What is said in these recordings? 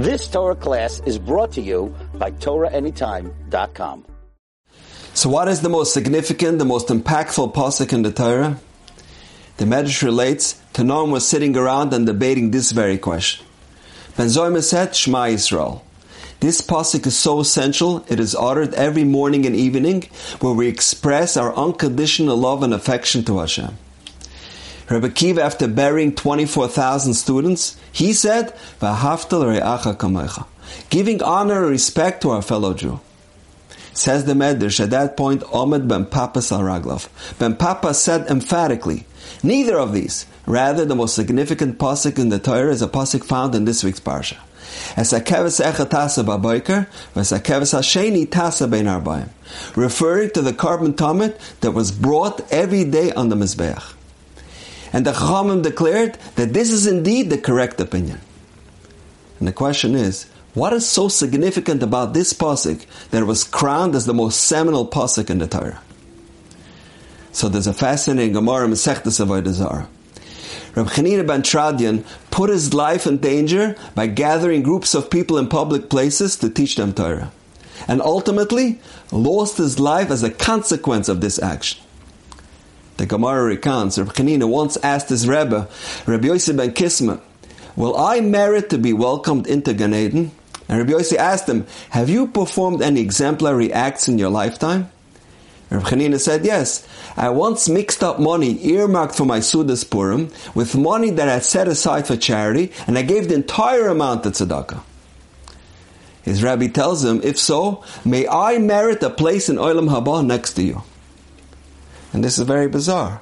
This Torah class is brought to you by TorahAnytime.com. So what is the most significant, the most impactful pasuk in the Torah? The Medrash relates, Tannaim was sitting around and debating this very question. Ben Zoma said, Shema Yisrael. This pasuk is so essential, it is uttered every morning and evening, where we express our unconditional love and affection to Hashem. Rabbi Akiva, after burying 24,000 students, he said, giving honor and respect to our fellow Jew. Says the Medrash, at that point, Ahmed ben Papa Saraglav. Ben Papa said emphatically, neither of these. Rather, the most significant pasuk in the Torah is a pasuk found in this week's parsha. Referring to the korban tamid that was brought every day on the Mizbeach. And the Chachamim declared that this is indeed the correct opinion. And the question is, what is so significant about this pasuk that it was crowned as the most seminal pasuk in the Torah? So there's a fascinating Gemara in Masechtas Avodah Zarah. Reb Chanina ben Teradyon put his life in danger by gathering groups of people in public places to teach them Torah, and ultimately lost his life as a consequence of this action. The Gemara recounts, Reb Chanina once asked his Rebbe, Rabbi Yosef ben Kisma, Will I merit to be welcomed into Gan Eden? And Rabbi Yosef asked him, Have you performed any exemplary acts in your lifetime? Reb Chanina said, Yes. I once mixed up money earmarked for my Seudas Purim with money that I set aside for charity, and I gave the entire amount to tzedakah. His rabbi tells him, If so, may I merit a place in Olam Haba next to you. And this is very bizarre.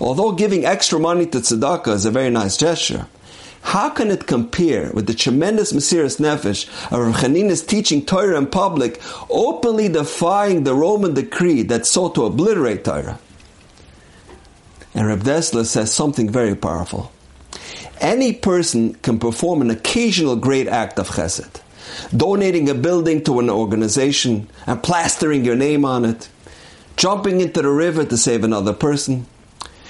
Although giving extra money to tzedakah is a very nice gesture, how can it compare with the tremendous Mesiris Nefesh of Chanina's teaching Torah in public, openly defying the Roman decree that sought to obliterate Torah? And Reb Dessler says something very powerful. Any person can perform an occasional great act of chesed, donating a building to an organization and plastering your name on it, jumping into the river to save another person.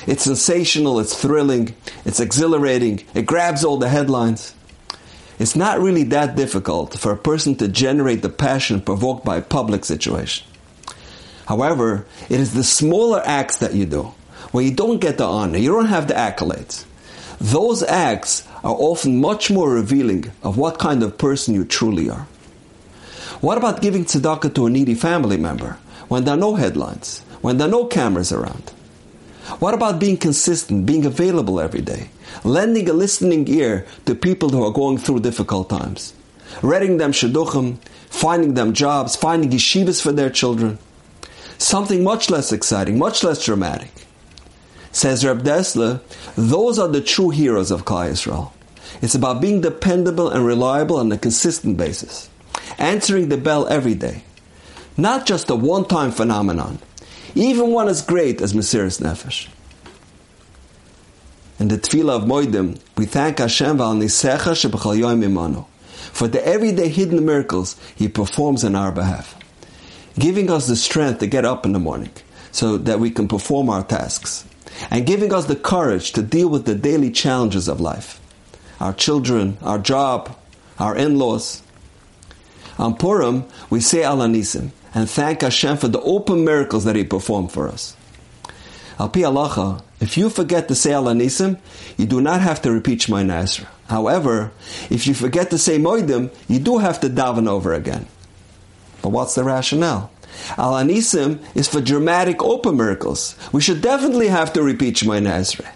It's sensational, it's thrilling, it's exhilarating, it grabs all the headlines. It's not really that difficult for a person to generate the passion provoked by a public situation. However, it is the smaller acts that you do, where you don't get the honor, you don't have the accolades. Those acts are often much more revealing of what kind of person you truly are. What about giving tzedakah to a needy family member when there are no headlines, when there are no cameras around? What about being consistent, being available every day, lending a listening ear to people who are going through difficult times, reading them shidduchim, finding them jobs, finding yeshivas for their children? Something much less exciting, much less dramatic. Says Reb Dessler, those are the true heroes of Klal Yisrael. It's about being dependable and reliable on a consistent basis, answering the bell every day, not just a one-time phenomenon, even one as great as Mesiris Nefesh. In the Tefillah of Modim, we thank Hashem v'al nisecha shebechal imanu for the everyday hidden miracles He performs on our behalf, giving us the strength to get up in the morning so that we can perform our tasks, and giving us the courage to deal with the daily challenges of life, our children, our job, our in-laws. On Purim, we say Al HaNisim, and thank Hashem for the open miracles that He performed for us. Al Pi Halacha, if you forget to say Al HaNisim, you do not have to repeat Shemoneh Esrei. However, if you forget to say Modim, you do have to daven over again. But what's the rationale? Al HaNisim is for dramatic open miracles. We should definitely have to repeat Shemoneh Esrei.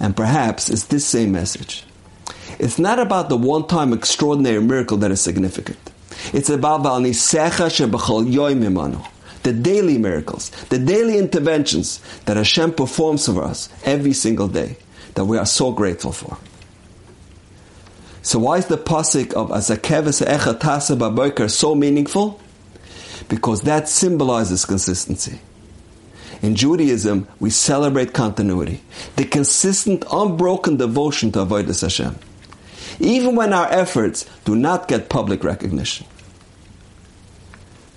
And perhaps it's this same message. It's not about the one-time extraordinary miracle that is significant. It's about the daily miracles, the daily interventions that Hashem performs for us every single day that we are so grateful for. So why is the pasuk of Azakeves Echa Tasa Baboker so meaningful? Because that symbolizes consistency. In Judaism, we celebrate continuity, the consistent, unbroken devotion to Avodah Hashem even when our efforts do not get public recognition.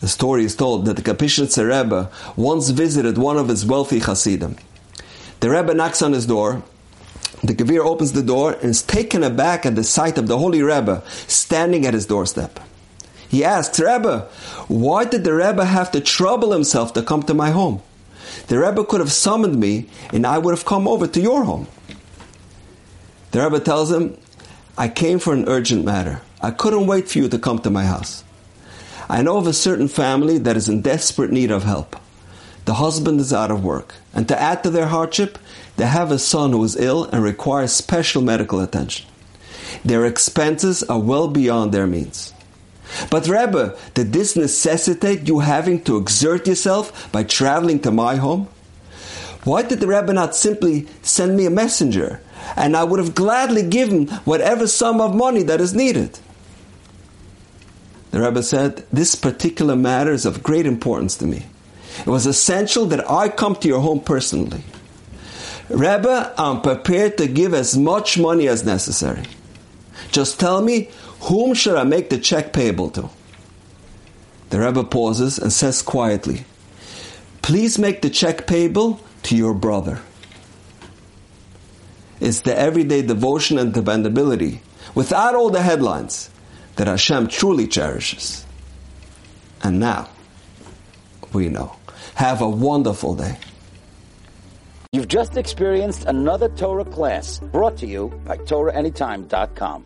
The story is told that the Kopishnitzer Rebbe once visited one of his wealthy Hasidim. The Rebbe knocks on his door, The Gevir opens the door and is taken aback at the sight of the Holy Rebbe standing at his doorstep. He asks, Rebbe, why did the Rebbe have to trouble himself to come to my home? The Rebbe could have summoned me and I would have come over to your home. The Rebbe tells him, I came for an urgent matter. I couldn't wait for you to come to my house. I know of a certain family that is in desperate need of help. The husband is out of work, and to add to their hardship, they have a son who is ill and requires special medical attention. Their expenses are well beyond their means. But Rebbe, did this necessitate you having to exert yourself by traveling to my home? Why did the Rebbe not simply send me a messenger, and I would have gladly given whatever sum of money that is needed? The Rebbe said, This particular matter is of great importance to me. It was essential that I come to your home personally. Rebbe, I'm prepared to give as much money as necessary. Just tell me, whom should I make the check payable to? The Rebbe pauses and says quietly, Please make the check payable to your brother. It's the everyday devotion and dependability, without all the headlines, that Hashem truly cherishes. And now, we know. Have a wonderful day. You've just experienced another Torah class brought to you by TorahAnytime.com.